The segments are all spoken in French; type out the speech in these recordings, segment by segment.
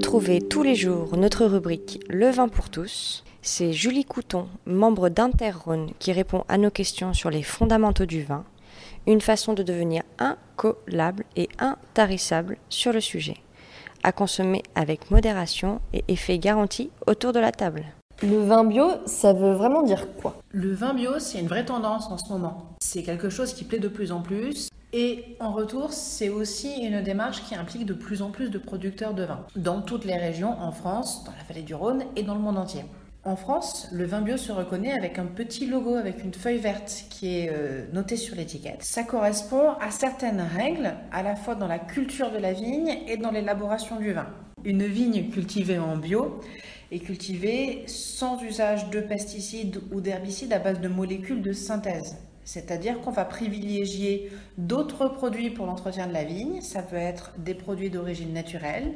Retrouvez tous les jours notre rubrique Le vin pour tous. C'est Julie Couton, membre d'Interrhône, qui répond à nos questions sur les fondamentaux du vin, une façon de devenir incollable et intarissable sur le sujet. À consommer avec modération et effet garanti autour de la table. Le vin bio, ça veut vraiment dire quoi? Le vin bio, c'est une vraie tendance en ce moment. C'est quelque chose qui plaît de plus en plus. Et en retour, c'est aussi une démarche qui implique de plus en plus de producteurs de vin, dans toutes les régions en France, dans la vallée du Rhône et dans le monde entier. En France, le vin bio se reconnaît avec un petit logo avec une feuille verte qui est euh, notée sur l'étiquette. Ça correspond à certaines règles, à la fois dans la culture de la vigne et dans l'élaboration du vin. Une vigne cultivée en bio est cultivée sans usage de pesticides ou d'herbicides à base de molécules de synthèse. C'est-à-dire qu'on va privilégier d'autres produits pour l'entretien de la vigne. Ça peut être des produits d'origine naturelle,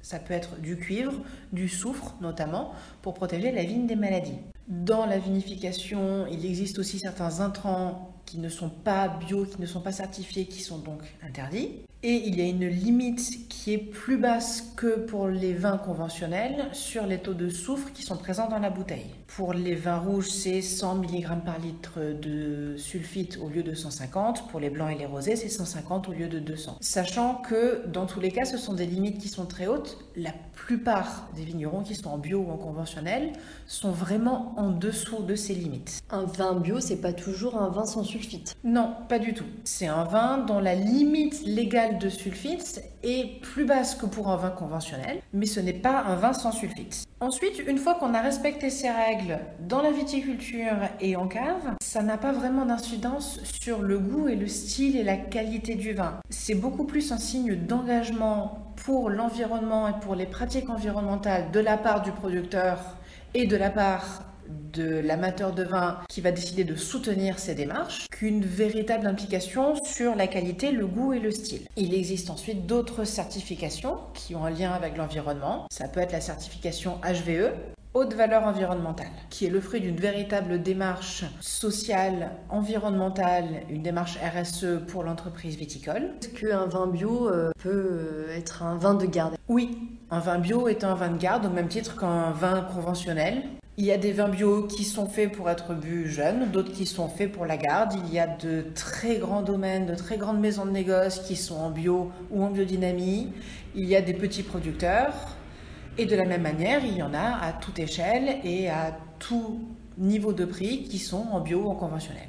ça peut être du cuivre, du soufre notamment, pour protéger la vigne des maladies. Dans la vinification, il existe aussi certains intrants qui ne sont pas bio, qui ne sont pas certifiés, qui sont donc interdits. Et il y a une limite qui est plus basse que pour les vins conventionnels sur les taux de soufre qui sont présents dans la bouteille. Pour les vins rouges, c'est 100 mg par litre de sulfite au lieu de 150. Pour les blancs et les rosés, c'est 150 au lieu de 200. Sachant que dans tous les cas, ce sont des limites qui sont très hautes. La plupart des vignerons qui sont en bio ou en conventionnel sont vraiment en dessous de ces limites. Un vin bio, c'est pas toujours un vin sans sulfite. Non, pas du tout. C'est un vin dont la limite légale de sulfite est plus basse que pour un vin conventionnel, mais ce n'est pas un vin sans sulfite. Ensuite, une fois qu'on a respecté ces règles dans la viticulture et en cave, ça n'a pas vraiment d'incidence sur le goût et le style et la qualité du vin. C'est beaucoup plus un signe d'engagement pour l'environnement et pour les pratiques environnementales de la part du producteur et de la part de l'amateur de vin qui va décider de soutenir ces démarches qu'une véritable implication sur la qualité, le goût et le style. Il existe ensuite d'autres certifications qui ont un lien avec l'environnement. Ça peut être la certification HVE, haute valeur environnementale, qui est le fruit d'une véritable démarche sociale, environnementale, une démarche RSE pour l'entreprise viticole. Est-ce qu'un vin bio euh, peut euh, être un vin de garde? Oui, un vin bio est un vin de garde au même titre qu'un vin conventionnel. Il y a des vins bio qui sont faits pour être bu jeunes, d'autres qui sont faits pour la garde. Il y a de très grands domaines, de très grandes maisons de négoce qui sont en bio ou en biodynamie. Il y a des petits producteurs. Et de la même manière, il y en a à toute échelle et à tout niveau de prix qui sont en bio ou en conventionnel.